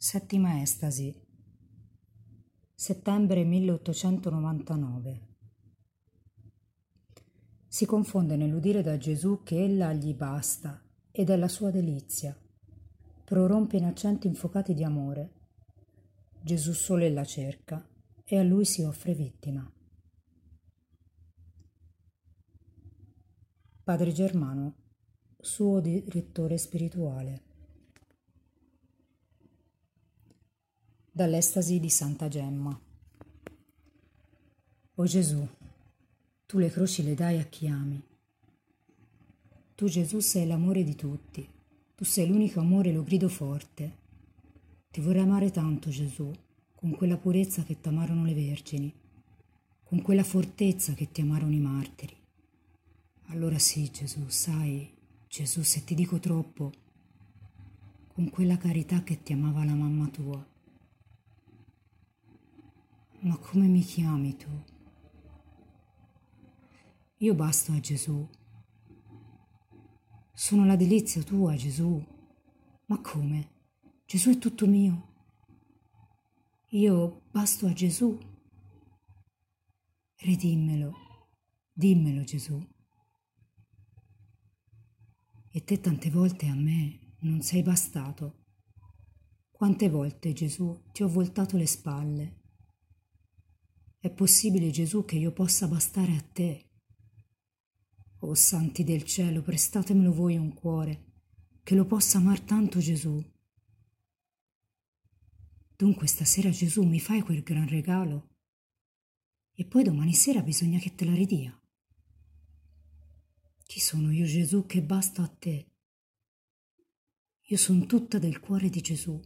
Settima estasi. Settembre 1899. Si confonde nell'udire da Gesù che ella gli basta ed è la sua delizia. Prorompe in accenti infocati di amore. Gesù solo ella cerca e a lui si offre vittima. Padre Germano, suo direttore spirituale. Dall'estasi di Santa Gemma. O Gesù, tu le croci le dai a chi ami. Tu Gesù sei l'amore di tutti, tu sei l'unico amore, lo grido forte. Ti vorrei amare tanto Gesù, con quella purezza che ti amarono le vergini, con quella fortezza che ti amarono i martiri. Allora sì Gesù, sai, Gesù se ti dico troppo, con quella carità che ti amava la mamma tua. Ma come mi chiami tu? Io basto a Gesù. Sono la delizia tua, Gesù. Ma come? Gesù è tutto mio. Io basto a Gesù. Ridimmelo, dimmelo Gesù. E te tante volte a me non sei bastato. Quante volte, Gesù, ti ho voltato le spalle è possibile, Gesù, che io possa bastare a te? O santi del cielo, prestatemelo voi un cuore, che lo possa amar tanto Gesù. Dunque stasera Gesù mi fai quel gran regalo e poi domani sera bisogna che te la ridia. Chi sono io Gesù che basto a te? Io sono tutta del cuore di Gesù.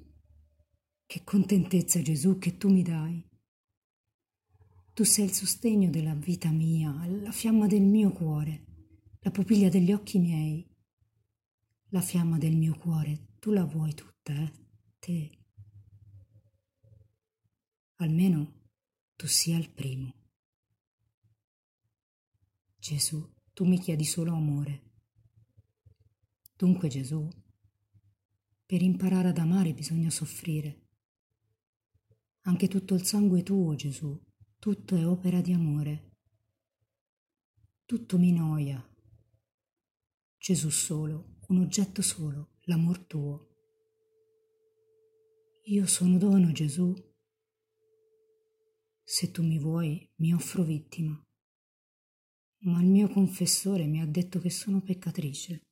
Che contentezza Gesù che tu mi dai. Tu sei il sostegno della vita mia, la fiamma del mio cuore, la pupilla degli occhi miei. La fiamma del mio cuore, tu la vuoi tutta, eh? Te. Almeno tu sia il primo. Gesù, tu mi chiedi solo amore. Dunque Gesù, per imparare ad amare bisogna soffrire. Anche tutto il sangue tuo, Gesù, tutto è opera di amore. Tutto mi noia. Gesù solo, un oggetto solo, l'amor tuo. Io sono dono, Gesù. Se tu mi vuoi, mi offro vittima. Ma il mio confessore mi ha detto che sono peccatrice.